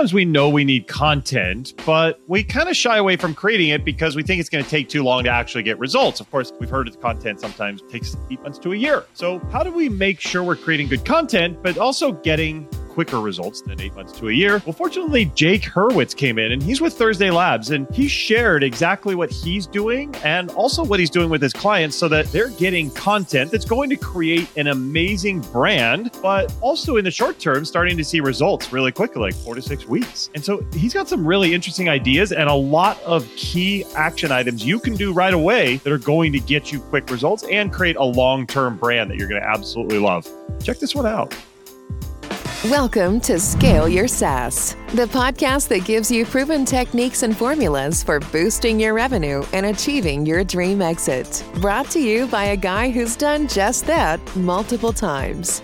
sometimes we know we need content, but we kind of shy away from creating it because we think it's going to take too long to actually get results. Of course, we've heard the content sometimes takes eight months to a year. So, how do we make sure we're creating good content, but also getting quicker results than eight months to a year. Well, fortunately, Jake Hurwitz came in and he's with Thursday Labs and he shared exactly what he's doing and also what he's doing with his clients so that they're getting content that's going to create an amazing brand, but also in the short term, starting to see results really quickly, like four to six weeks. And so he's got some really interesting ideas and a lot of key action items you can do right away that are going to get you quick results and create a long term brand that you're going to absolutely love. Check this one out. Welcome to Scale Your SaaS, the podcast that gives you proven techniques and formulas for boosting your revenue and achieving your dream exit. Brought to you by a guy who's done just that multiple times.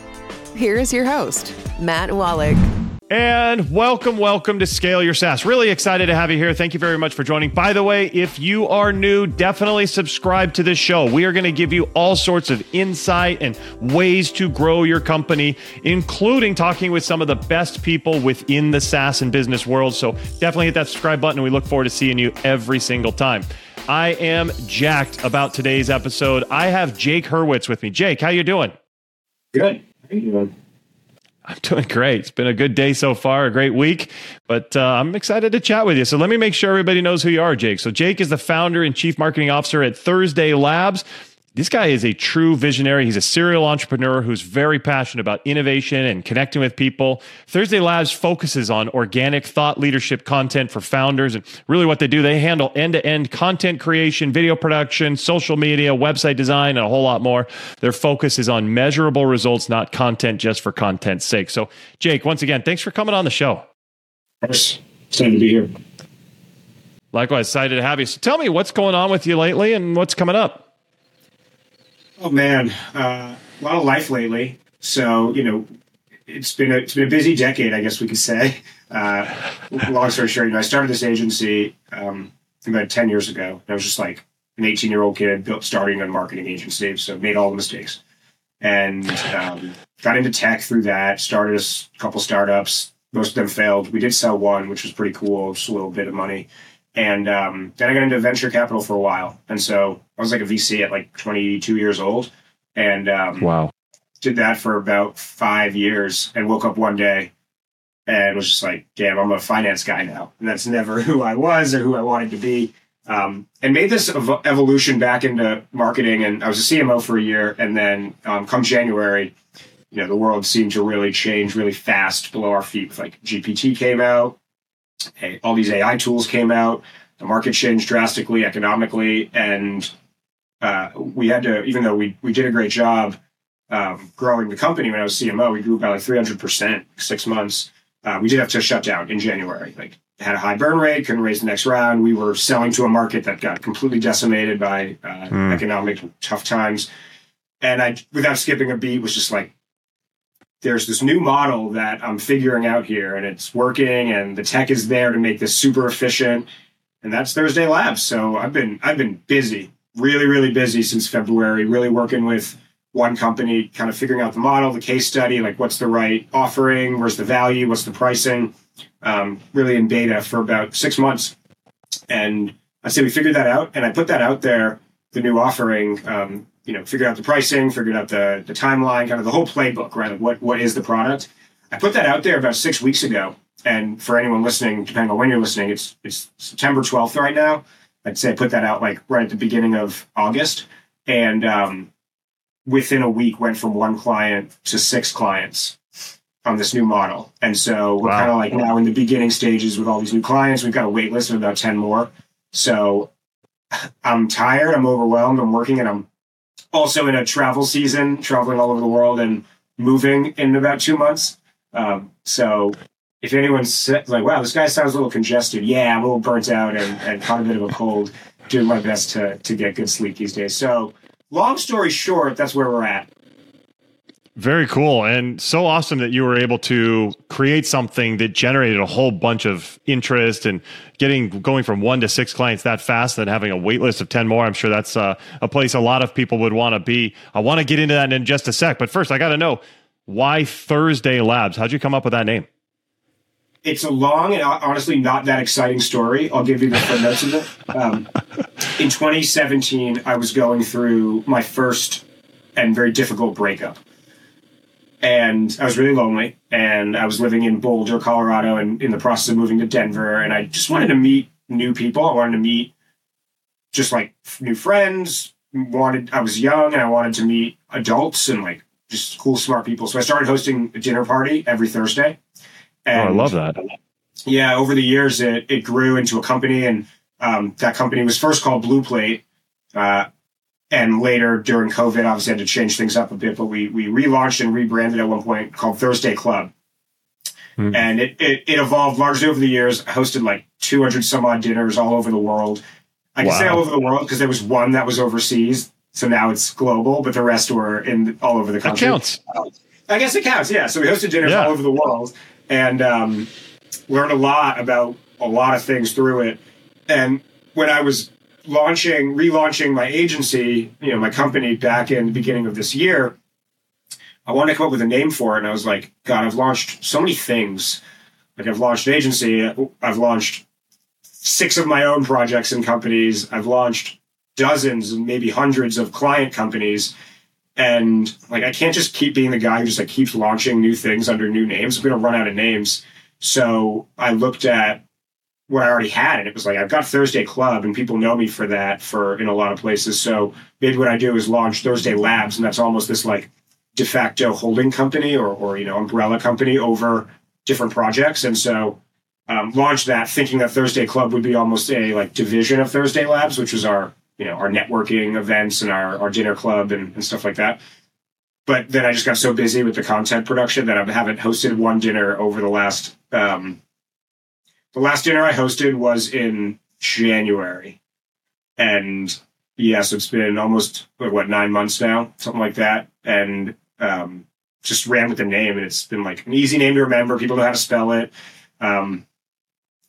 Here's your host, Matt Wolach. And welcome, welcome to Scale Your SaaS. Really excited to have you here. Thank you very much for joining. By the way, if you are new, definitely subscribe to this show. We are going to give you all sorts of insight and ways to grow your company, including talking with some of the best people within the SaaS and business world. So definitely hit that subscribe button, we look forward to seeing you every single time. I am jacked about today's episode. I have Jake Hurwitz with me. Jake, how you doing? Good. You? I'm doing great. It's been a good day so far, a great week, but uh, I'm excited to chat with you. So let me make sure everybody knows who you are, Jake. So Jake is the founder and chief marketing officer at Thursday Labs. This guy is a true visionary. He's a serial entrepreneur who's very passionate about innovation and connecting with people. Thursday Labs focuses on organic thought leadership content for founders. And really, what they do, they handle end to end content creation, video production, social media, website design, and a whole lot more. Their focus is on measurable results, not content just for content's sake. So, Jake, once again, thanks for coming on the show. Course. Excited to be here. Likewise, excited to have you. So, tell me what's going on with you lately and what's coming up. Oh man, uh, a lot of life lately. So you know, it's been a, it's been a busy decade, I guess we could say. Uh, long story short, you know, I started this agency um, about ten years ago. I was just like an 18 year old kid built starting a marketing agency, so made all the mistakes, and um, got into tech through that. Started a couple startups. Most of them failed. We did sell one, which was pretty cool, just a little bit of money. And um, then I got into venture capital for a while. And so I was like a VC at like 22 years old. And um, wow. Did that for about five years and woke up one day and was just like, damn, I'm a finance guy now. And that's never who I was or who I wanted to be. Um, and made this ev- evolution back into marketing. And I was a CMO for a year. And then um, come January, you know, the world seemed to really change really fast below our feet. Like GPT came out, all these AI tools came out. The market changed drastically economically, and uh, we had to. Even though we we did a great job um, growing the company when I was CMO, we grew by like three hundred percent six months. Uh, we did have to shut down in January. Like had a high burn rate, couldn't raise the next round. We were selling to a market that got completely decimated by uh, mm. economic tough times. And I, without skipping a beat, was just like, there's this new model that I'm figuring out here and it's working and the tech is there to make this super efficient. And that's Thursday Labs. So I've been I've been busy, really, really busy since February, really working with one company, kind of figuring out the model, the case study, like what's the right offering, where's the value, what's the pricing. Um, really in beta for about six months. And I say we figured that out and I put that out there, the new offering, um, you know, figured out the pricing, figured out the the timeline, kind of the whole playbook, right? Like what what is the product? I put that out there about six weeks ago. And for anyone listening, depending on when you're listening, it's it's September 12th right now. I'd say I put that out like right at the beginning of August. And um, within a week went from one client to six clients on this new model. And so we're wow. kind of like now in the beginning stages with all these new clients. We've got a wait list of about 10 more. So I'm tired, I'm overwhelmed, I'm working and I'm also in a travel season, traveling all over the world and moving in about two months. Um, so if anyone's like, wow, this guy sounds a little congested, yeah, I'm a little burnt out and, and caught a bit of a cold, doing my best to, to get good sleep these days. So long story short, that's where we're at. Very cool. And so awesome that you were able to create something that generated a whole bunch of interest and getting going from one to six clients that fast and having a wait list of 10 more. I'm sure that's uh, a place a lot of people would want to be. I want to get into that in just a sec. But first, I got to know why Thursday Labs? How'd you come up with that name? it's a long and honestly not that exciting story. I'll give you the footnotes of it. Um, in 2017, I was going through my first and very difficult breakup. And I was really lonely, and I was living in Boulder, Colorado, and in the process of moving to Denver. And I just wanted to meet new people. I wanted to meet just like new friends. Wanted I was young, and I wanted to meet adults and like just cool, smart people. So I started hosting a dinner party every Thursday. And, oh, I love that. Yeah, over the years, it, it grew into a company, and um, that company was first called Blue Plate. Uh, and later during COVID, obviously had to change things up a bit, but we, we relaunched and rebranded at one point called Thursday Club. Mm-hmm. And it, it, it, evolved largely over the years. I hosted like 200 some odd dinners all over the world. I can wow. say all over the world because there was one that was overseas. So now it's global, but the rest were in all over the country. That counts. I guess it counts. Yeah. So we hosted dinners yeah. all over the world and um, learned a lot about a lot of things through it. And when I was launching, relaunching my agency, you know, my company back in the beginning of this year, I wanted to come up with a name for it. And I was like, God, I've launched so many things. Like I've launched an agency, I've launched six of my own projects and companies, I've launched dozens and maybe hundreds of client companies. And like I can't just keep being the guy who just like keeps launching new things under new names. I'm gonna run out of names. So I looked at what I already had, and it was like I've got Thursday Club, and people know me for that for in a lot of places. So maybe what I do is launch Thursday Labs, and that's almost this like de facto holding company or or you know umbrella company over different projects. And so um, launched that, thinking that Thursday Club would be almost a like division of Thursday Labs, which was our you know our networking events and our our dinner club and, and stuff like that. But then I just got so busy with the content production that I haven't hosted one dinner over the last um, the last dinner I hosted was in January. And yes, it's been almost what nine months now, something like that. And um, just ran with the name, and it's been like an easy name to remember. People know how to spell it. Um,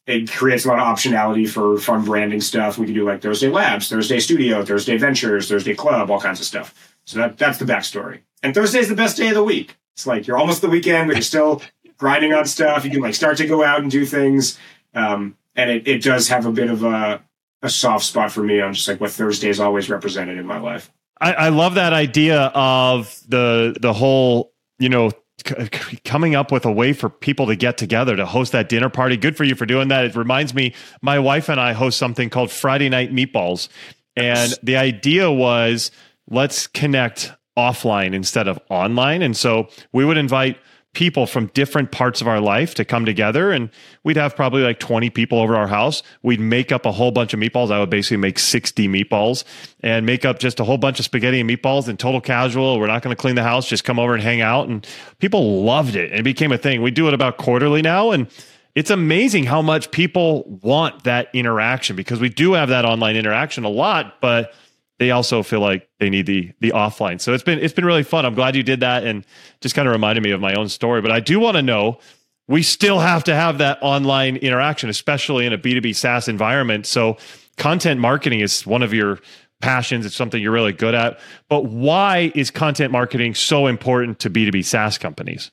it creates a lot of optionality for fun branding stuff. We can do like Thursday Labs, Thursday Studio, Thursday Ventures, Thursday Club, all kinds of stuff. So that that's the backstory. And Thursday is the best day of the week. It's like you're almost the weekend, but you're still grinding on stuff. You can like start to go out and do things. Um, and it, it does have a bit of a, a soft spot for me on just like what Thursday is always represented in my life. I, I love that idea of the the whole, you know, c- coming up with a way for people to get together to host that dinner party. Good for you for doing that. It reminds me, my wife and I host something called Friday Night Meatballs. And the idea was let's connect offline instead of online. And so we would invite people from different parts of our life to come together. And we'd have probably like 20 people over our house. We'd make up a whole bunch of meatballs. I would basically make 60 meatballs and make up just a whole bunch of spaghetti and meatballs and total casual. We're not going to clean the house just come over and hang out. And people loved it. And it became a thing. We do it about quarterly now. And it's amazing how much people want that interaction because we do have that online interaction a lot but they also feel like they need the the offline. So it's been it's been really fun. I'm glad you did that and just kind of reminded me of my own story. But I do want to know we still have to have that online interaction, especially in a B2B SaaS environment. So content marketing is one of your passions. It's something you're really good at. But why is content marketing so important to B2B SaaS companies?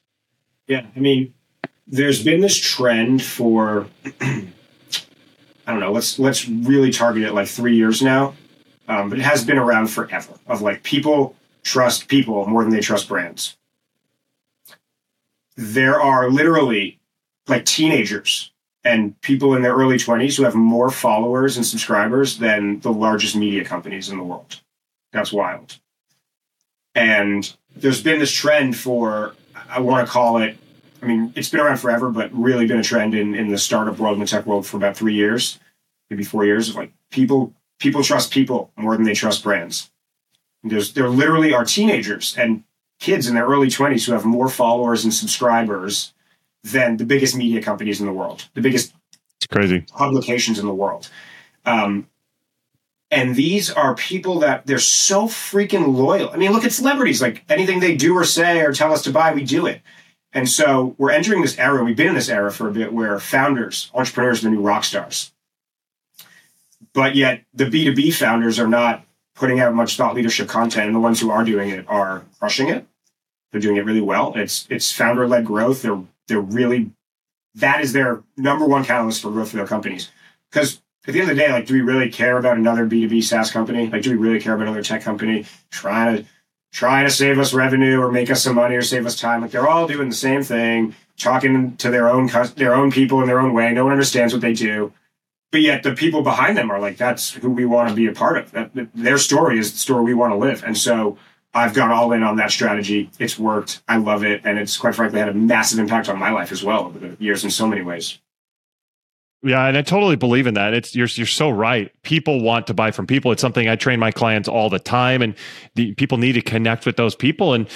Yeah, I mean, there's been this trend for I don't know, let's let's really target it like 3 years now um, but it has been around forever. Of like people trust people more than they trust brands. There are literally like teenagers and people in their early 20s who have more followers and subscribers than the largest media companies in the world. That's wild. And there's been this trend for, I want to call it, I mean, it's been around forever, but really been a trend in, in the startup world and the tech world for about three years, maybe four years of like people people trust people more than they trust brands. There's, there literally are teenagers and kids in their early 20s who have more followers and subscribers than the biggest media companies in the world, the biggest it's crazy publications in the world. Um, and these are people that they're so freaking loyal. I mean, look at celebrities. Like anything they do or say or tell us to buy, we do it. And so we're entering this era. We've been in this era for a bit where founders, entrepreneurs, are the new rock stars but yet the B2B founders are not putting out much thought leadership content, and the ones who are doing it are crushing it. They're doing it really well. It's it's founder led growth. They're they're really that is their number one catalyst for growth for their companies. Because at the end of the day, like, do we really care about another B2B SaaS company? Like, do we really care about another tech company trying to trying to save us revenue or make us some money or save us time? Like, they're all doing the same thing, talking to their own their own people in their own way. No one understands what they do, but yet the people behind them are like, that's who we want to be a part of. That, their story is the story we want to live, and so. I've gone all in on that strategy. It's worked. I love it. And it's quite frankly had a massive impact on my life as well over the years in so many ways. Yeah, and I totally believe in that. It's you're you're so right. People want to buy from people. It's something I train my clients all the time, and the, people need to connect with those people. And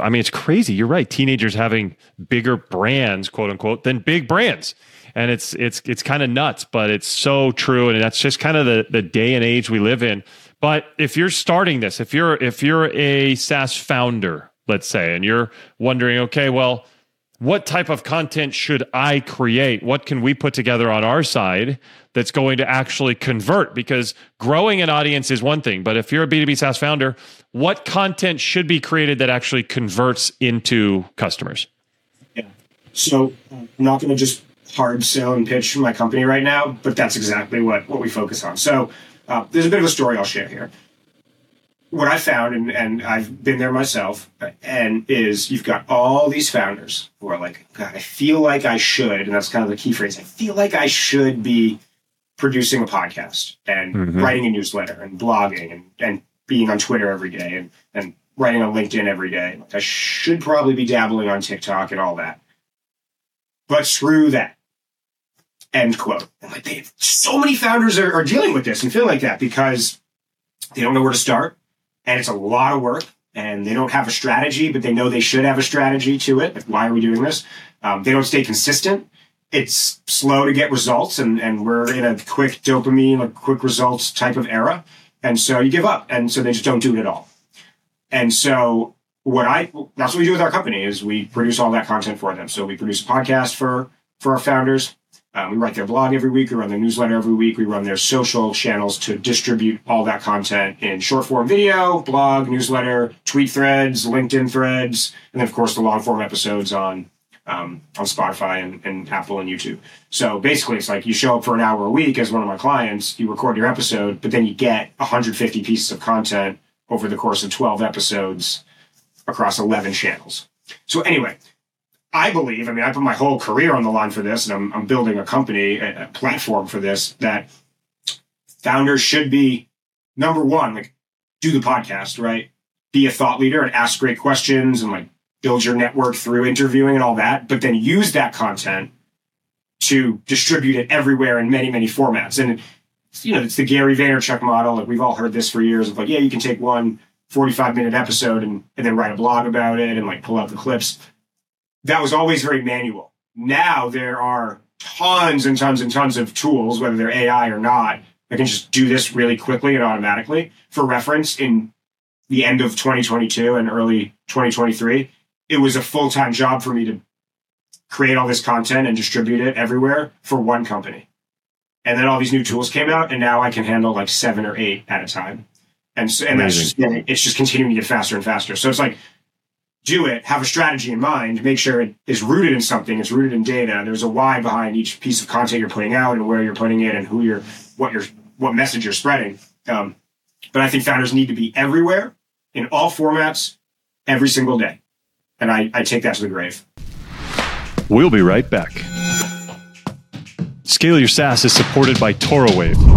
I mean, it's crazy. You're right. Teenagers having bigger brands, quote unquote, than big brands, and it's it's it's kind of nuts, but it's so true. And that's just kind of the the day and age we live in. But if you're starting this, if you're if you're a SaaS founder, let's say, and you're wondering, okay, well what type of content should I create? What can we put together on our side that's going to actually convert? Because growing an audience is one thing, but if you're a B2B SaaS founder, what content should be created that actually converts into customers? Yeah. So I'm not going to just hard sell and pitch my company right now, but that's exactly what, what we focus on. So uh, there's a bit of a story I'll share here what I found, and, and I've been there myself, and is you've got all these founders who are like, God, I feel like I should, and that's kind of the key phrase. I feel like I should be producing a podcast and mm-hmm. writing a newsletter and blogging and, and being on Twitter every day and, and writing on LinkedIn every day. I should probably be dabbling on TikTok and all that. But screw that. End quote. And like they so many founders are, are dealing with this and feel like that because they don't know where to start and it's a lot of work and they don't have a strategy, but they know they should have a strategy to it. Like, why are we doing this? Um, they don't stay consistent. It's slow to get results, and, and we're in a quick dopamine, like quick results type of era. And so you give up. And so they just don't do it at all. And so what I, that's what we do with our company is we produce all that content for them. So we produce a podcast for, for our founders. Um, we write their blog every week. We run their newsletter every week. We run their social channels to distribute all that content in short form video, blog, newsletter, tweet threads, LinkedIn threads, and then of course the long form episodes on um, on Spotify and, and, Apple and YouTube. So basically, it's like you show up for an hour a week as one of my clients, you record your episode, but then you get 150 pieces of content over the course of 12 episodes across 11 channels. So anyway, I believe, I mean, I put my whole career on the line for this, and I'm, I'm building a company, a, a platform for this, that founders should be number one, like do the podcast, right? Be a thought leader and ask great questions and like build your network through interviewing and all that, but then use that content to distribute it everywhere in many, many formats. And, you know, it's the Gary Vaynerchuk model. Like we've all heard this for years of like, yeah, you can take one 45 minute episode and, and then write a blog about it and like pull out the clips that was always very manual. Now there are tons and tons and tons of tools, whether they're AI or not, that can just do this really quickly and automatically. For reference, in the end of 2022 and early 2023, it was a full time job for me to create all this content and distribute it everywhere for one company. And then all these new tools came out, and now I can handle like seven or eight at a time. And so, and that's just, it's just continuing to get faster and faster. So it's like do it, have a strategy in mind, make sure it is rooted in something, it's rooted in data. There's a why behind each piece of content you're putting out and where you're putting it and who you're, what you're, what message you're spreading. Um, but I think founders need to be everywhere in all formats every single day. And I, I take that to the grave. We'll be right back. Scale Your SaaS is supported by ToroWave.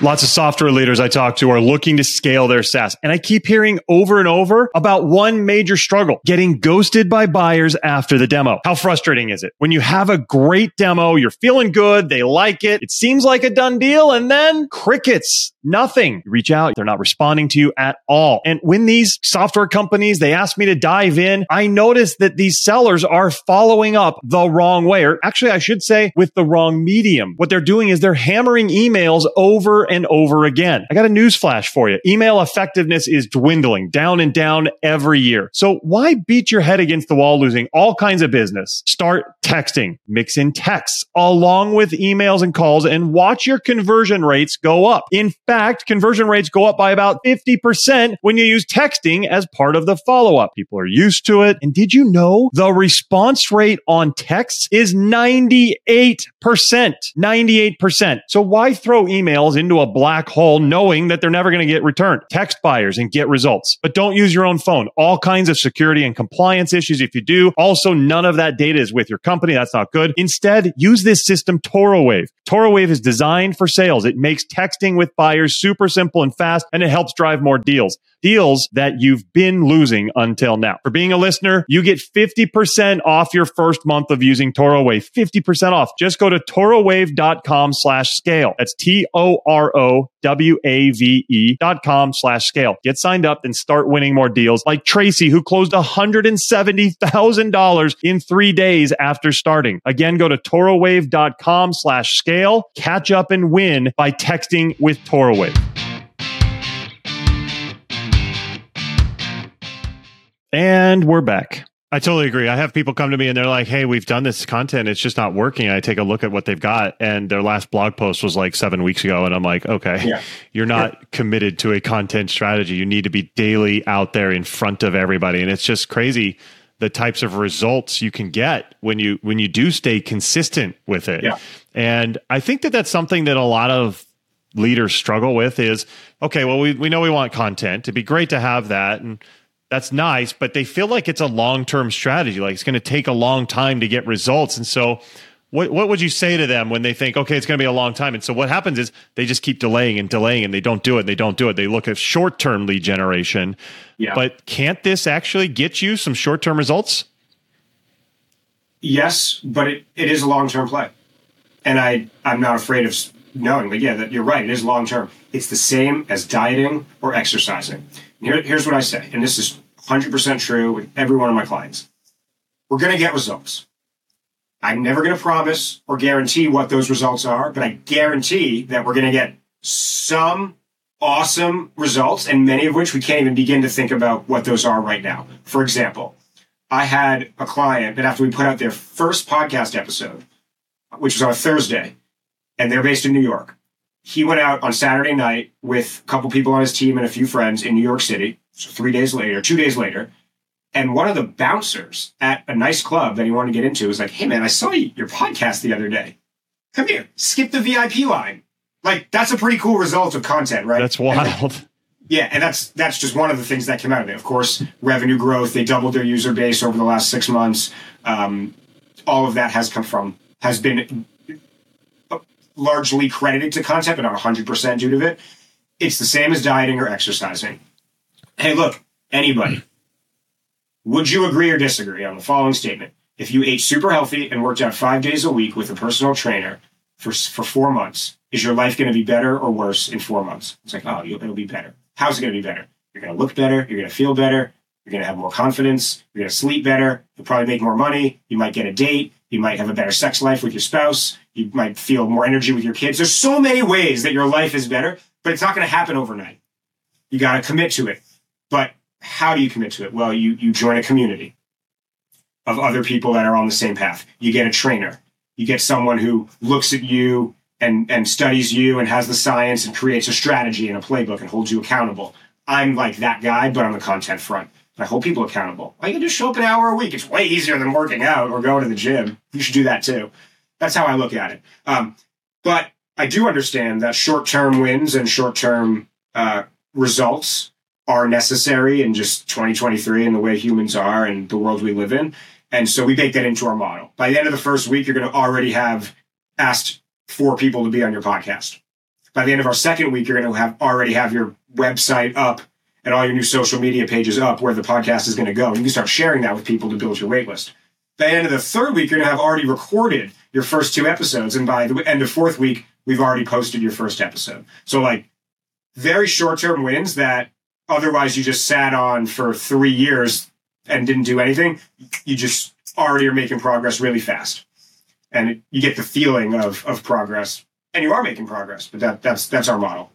Lots of software leaders I talk to are looking to scale their SaaS. And I keep hearing over and over about one major struggle, getting ghosted by buyers after the demo. How frustrating is it when you have a great demo, you're feeling good, they like it, it seems like a done deal, and then crickets, nothing. You reach out, they're not responding to you at all. And when these software companies, they ask me to dive in, I notice that these sellers are following up the wrong way, or actually I should say with the wrong medium. What they're doing is they're hammering emails over and over again. I got a news flash for you. Email effectiveness is dwindling down and down every year. So why beat your head against the wall losing all kinds of business? Start texting, mix in texts along with emails and calls and watch your conversion rates go up. In fact, conversion rates go up by about 50% when you use texting as part of the follow up. People are used to it. And did you know the response rate on texts is 98%? 98%. So why throw emails into a black hole knowing that they're never going to get returned? Text buyers and get results, but don't use your own phone. All kinds of security and compliance issues if you do. Also, none of that data is with your company. That's not good. Instead, use this system ToroWave. ToroWave is designed for sales. It makes texting with buyers super simple and fast, and it helps drive more deals. Deals that you've been losing until now. For being a listener, you get 50% off your first month of using ToroWave. 50% off. Just go to torowave.com slash scale. That's T-O-R-O-W-A-V-E dot com slash scale. Get signed up and start winning more deals like Tracy, who closed $170,000 in three days after starting. Again, go to torowave.com slash scale. Catch up and win by texting with ToroWave. And we're back. I totally agree. I have people come to me and they're like, "Hey, we've done this content. It's just not working." I take a look at what they've got, and their last blog post was like seven weeks ago, and I'm like, "Okay, yeah. you're not yeah. committed to a content strategy. You need to be daily out there in front of everybody." And it's just crazy the types of results you can get when you when you do stay consistent with it. Yeah. And I think that that's something that a lot of leaders struggle with is okay well we, we know we want content it'd be great to have that and that's nice, but they feel like it's a long term strategy. Like it's going to take a long time to get results. And so, what what would you say to them when they think, okay, it's going to be a long time? And so, what happens is they just keep delaying and delaying, and they don't do it. And they don't do it. They look at short term lead generation. Yeah. But can't this actually get you some short term results? Yes, but it, it is a long term play, and I I'm not afraid of knowing that. Yeah, that you're right. It is long term. It's the same as dieting or exercising here, here's what I say, and this is 100% true with every one of my clients. We're going to get results. I'm never going to promise or guarantee what those results are, but I guarantee that we're going to get some awesome results, and many of which we can't even begin to think about what those are right now. For example, I had a client that after we put out their first podcast episode, which was on a Thursday, and they're based in New York, he went out on Saturday night with a couple people on his team and a few friends in New York City. So three days later, two days later, and one of the bouncers at a nice club that he wanted to get into was like, "Hey man, I saw your podcast the other day. Come here, skip the VIP line." Like that's a pretty cool result of content, right? That's wild. And, yeah, and that's that's just one of the things that came out of it. Of course, revenue growth. They doubled their user base over the last six months. Um, all of that has come from has been largely credited to content, but not 100% due to it. It's the same as dieting or exercising. Hey, look, anybody, would you agree or disagree on the following statement? If you ate super healthy and worked out five days a week with a personal trainer for, for four months, is your life going to be better or worse in four months? It's like, oh, it'll be better. How's it going to be better? You're going to look better. You're going to feel better. You're going to have more confidence. You're going to sleep better. You'll probably make more money. You might get a date. You might have a better sex life with your spouse. You might feel more energy with your kids. There's so many ways that your life is better, but it's not going to happen overnight. You got to commit to it. But how do you commit to it? Well, you, you join a community of other people that are on the same path. You get a trainer. You get someone who looks at you and, and studies you and has the science and creates a strategy and a playbook and holds you accountable. I'm like that guy, but on the content front. I hold people accountable. I can just show up an hour a week. It's way easier than working out or going to the gym. You should do that too. That's how I look at it. Um, but I do understand that short term wins and short term uh, results are necessary in just 2023 and the way humans are and the world we live in. And so we bake that into our model. By the end of the first week, you're going to already have asked four people to be on your podcast. By the end of our second week, you're going to have already have your website up and all your new social media pages up where the podcast is going to go. And you can start sharing that with people to build your waitlist. By the end of the third week, you're going to have already recorded your first two episodes. And by the end of fourth week, we've already posted your first episode. So like very short term wins that otherwise you just sat on for three years and didn't do anything. You just already are making progress really fast. And you get the feeling of, of progress and you are making progress. But that that's that's our model.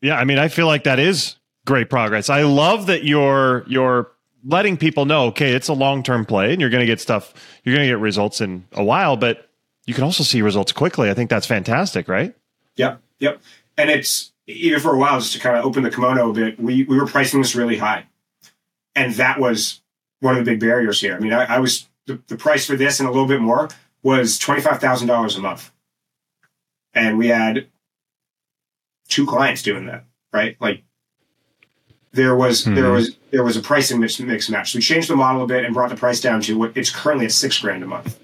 Yeah, I mean, I feel like that is great progress. I love that you're you're letting people know, okay, it's a long term play, and you're going to get stuff, you're going to get results in a while, but you can also see results quickly. I think that's fantastic, right? Yep, yep. And it's even for a while, just to kind of open the kimono a bit, we we were pricing this really high, and that was one of the big barriers here. I mean, I, I was the, the price for this and a little bit more was twenty five thousand dollars a month, and we had two clients doing that, right? Like there was mm-hmm. there was there was a pricing mix, mix match. So we changed the model a bit and brought the price down to what it's currently at six grand a month,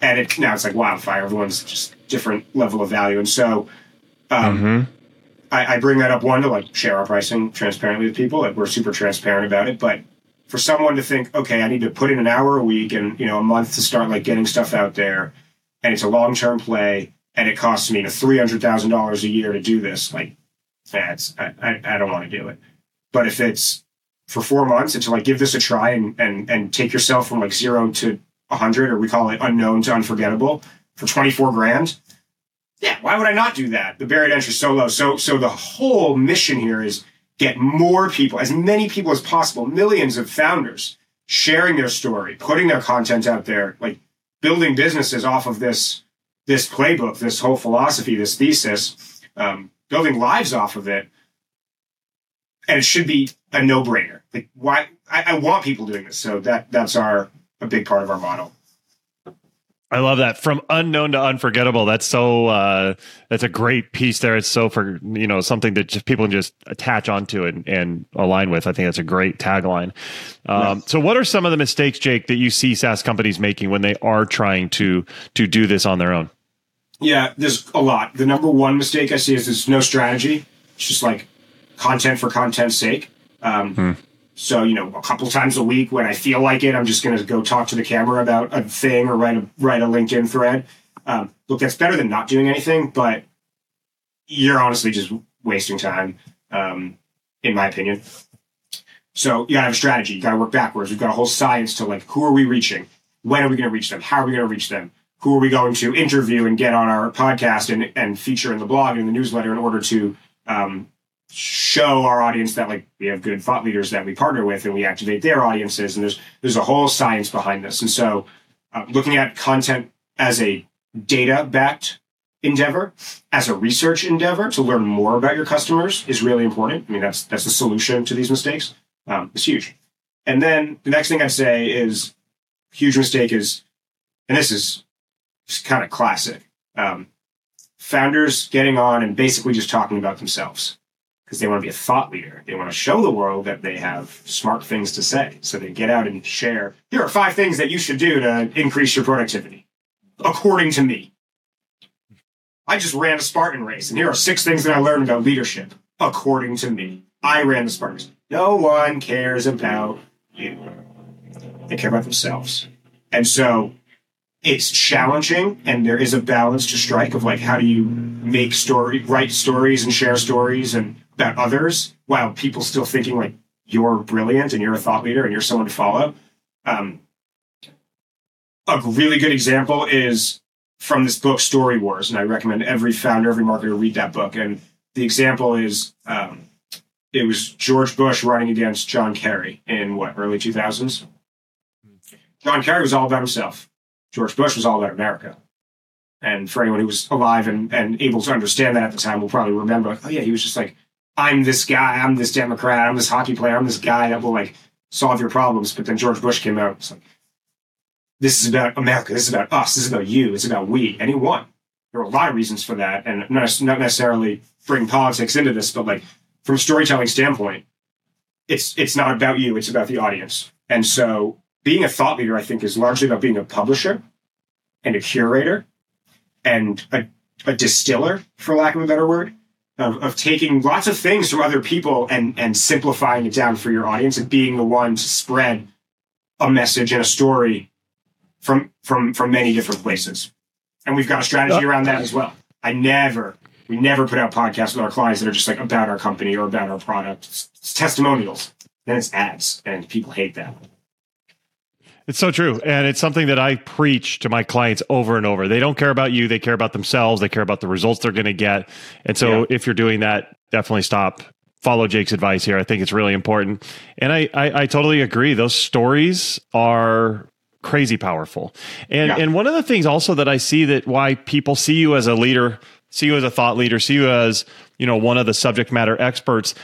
and it now it's like wildfire. Everyone's just different level of value, and so um, mm-hmm. I, I, bring that up one to like share our pricing transparently with people. Like we're super transparent about it, but for someone to think, okay, I need to put in an hour a week and you know a month to start like getting stuff out there, and it's a long term play, and it costs me three hundred thousand dollars a year to do this, like that's I, I, I don't want to do it. But if it's for four months and to like give this a try and and and take yourself from like zero to hundred, or we call it unknown to unforgettable for twenty four grand. Yeah, why would I not do that? The barrier to entry is so low. So so the whole mission here is get more people, as many people as possible, millions of founders sharing their story, putting their content out there, like building businesses off of this this playbook, this whole philosophy, this thesis, um, building lives off of it and it should be a no brainer. Like why I, I, want people doing this. So that that's our a big part of our model. I love that from unknown to unforgettable. That's so uh, that's a great piece there. It's so for you know something that just people can just attach onto and, and align with. I think that's a great tagline. Um, yes. So, what are some of the mistakes, Jake, that you see SaaS companies making when they are trying to to do this on their own? Yeah, there's a lot. The number one mistake I see is there's no strategy. It's just like content for content's sake. Um, hmm. So, you know, a couple times a week when I feel like it, I'm just going to go talk to the camera about a thing or write a, write a LinkedIn thread. Um, look, that's better than not doing anything, but you're honestly just wasting time, um, in my opinion. So you gotta have a strategy. You gotta work backwards. We've got a whole science to like, who are we reaching? When are we going to reach them? How are we going to reach them? Who are we going to interview and get on our podcast and, and feature in the blog and the newsletter in order to um, show our audience that like we have good thought leaders that we partner with and we activate their audiences and there's there's a whole science behind this. And so uh, looking at content as a data backed endeavor as a research endeavor to learn more about your customers is really important. I mean that's that's the solution to these mistakes um, it's huge. And then the next thing i'd say is huge mistake is and this is kind of classic um, founders getting on and basically just talking about themselves because they want to be a thought leader. They want to show the world that they have smart things to say. So they get out and share. Here are five things that you should do to increase your productivity, according to me. I just ran a Spartan race, and here are six things that I learned about leadership, according to me. I ran the Spartans. No one cares about you. They care about themselves. And so it's challenging and there is a balance to strike of like how do you make story write stories and share stories and about others while people still thinking like you're brilliant and you're a thought leader and you're someone to follow. Um, a really good example is from this book, Story Wars, and I recommend every founder, every marketer read that book. And the example is um, it was George Bush running against John Kerry in what early 2000s. John Kerry was all about himself. George Bush was all about America. And for anyone who was alive and, and able to understand that at the time will probably remember, like, oh yeah, he was just like I'm this guy, I'm this Democrat, I'm this hockey player, I'm this guy that will like solve your problems. But then George Bush came out. It's like, this is about America. This is about us. This is about you. It's about we. And he won. There are a lot of reasons for that, and not, not necessarily bring politics into this, but like from storytelling standpoint, it's it's not about you. It's about the audience. And so, being a thought leader, I think, is largely about being a publisher and a curator and a, a distiller, for lack of a better word of, of taking lots of things from other people and, and simplifying it down for your audience and being the one to spread a message and a story from, from, from many different places. And we've got a strategy around that as well. I never, we never put out podcasts with our clients that are just like about our company or about our product. It's, it's testimonials. Then it's ads and people hate that. It's so true. And it's something that I preach to my clients over and over. They don't care about you, they care about themselves, they care about the results they're going to get. And so yeah. if you're doing that, definitely stop. Follow Jake's advice here. I think it's really important. And I, I, I totally agree. Those stories are crazy powerful. And yeah. and one of the things also that I see that why people see you as a leader, see you as a thought leader, see you as, you know, one of the subject matter experts,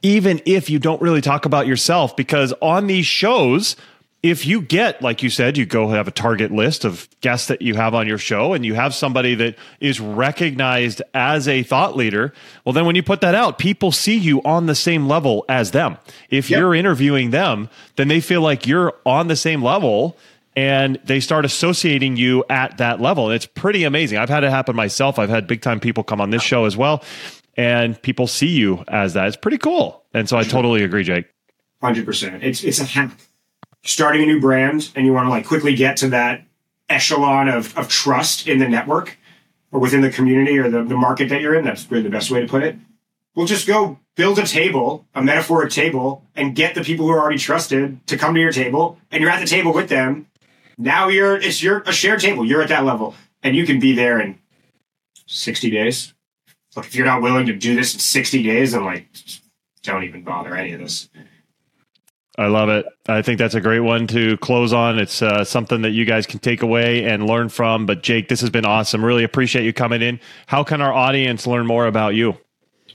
even if you don't really talk about yourself, because on these shows, if you get, like you said, you go have a target list of guests that you have on your show and you have somebody that is recognized as a thought leader, well, then when you put that out, people see you on the same level as them. If yep. you're interviewing them, then they feel like you're on the same level and they start associating you at that level. And it's pretty amazing. I've had it happen myself. I've had big time people come on this show as well, and people see you as that. It's pretty cool. And so I totally agree, Jake. Hundred percent. It's it's a hack starting a new brand and you want to like quickly get to that echelon of, of trust in the network or within the community or the, the market that you're in, that's really the best way to put it. We'll just go build a table, a metaphoric table, and get the people who are already trusted to come to your table, and you're at the table with them. Now you're it's your a shared table. You're at that level, and you can be there in 60 days. Look, if you're not willing to do this in 60 days, then like don't even bother any of this. I love it. I think that's a great one to close on. It's uh, something that you guys can take away and learn from. But Jake, this has been awesome. Really appreciate you coming in. How can our audience learn more about you?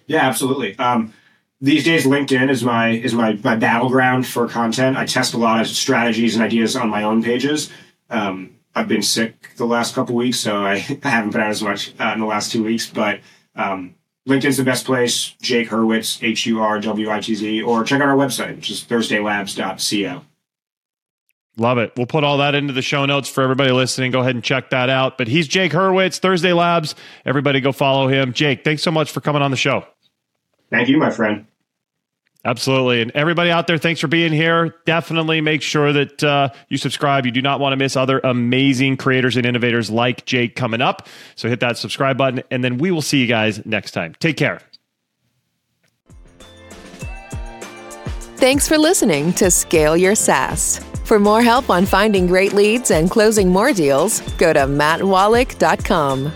Yeah, absolutely. Um, these days, LinkedIn is my is my, my battleground for content. I test a lot of strategies and ideas on my own pages. Um, I've been sick the last couple weeks, so I, I haven't put out as much uh, in the last two weeks. But um, LinkedIn's the best place. Jake Hurwitz, H U R W I T Z, or check out our website, which is thursdaylabs.co. Love it. We'll put all that into the show notes for everybody listening. Go ahead and check that out. But he's Jake Hurwitz, Thursday Labs. Everybody go follow him. Jake, thanks so much for coming on the show. Thank you, my friend. Absolutely. And everybody out there, thanks for being here. Definitely make sure that uh, you subscribe. You do not want to miss other amazing creators and innovators like Jake coming up. So hit that subscribe button, and then we will see you guys next time. Take care. Thanks for listening to Scale Your SaaS. For more help on finding great leads and closing more deals, go to mattwolach.com.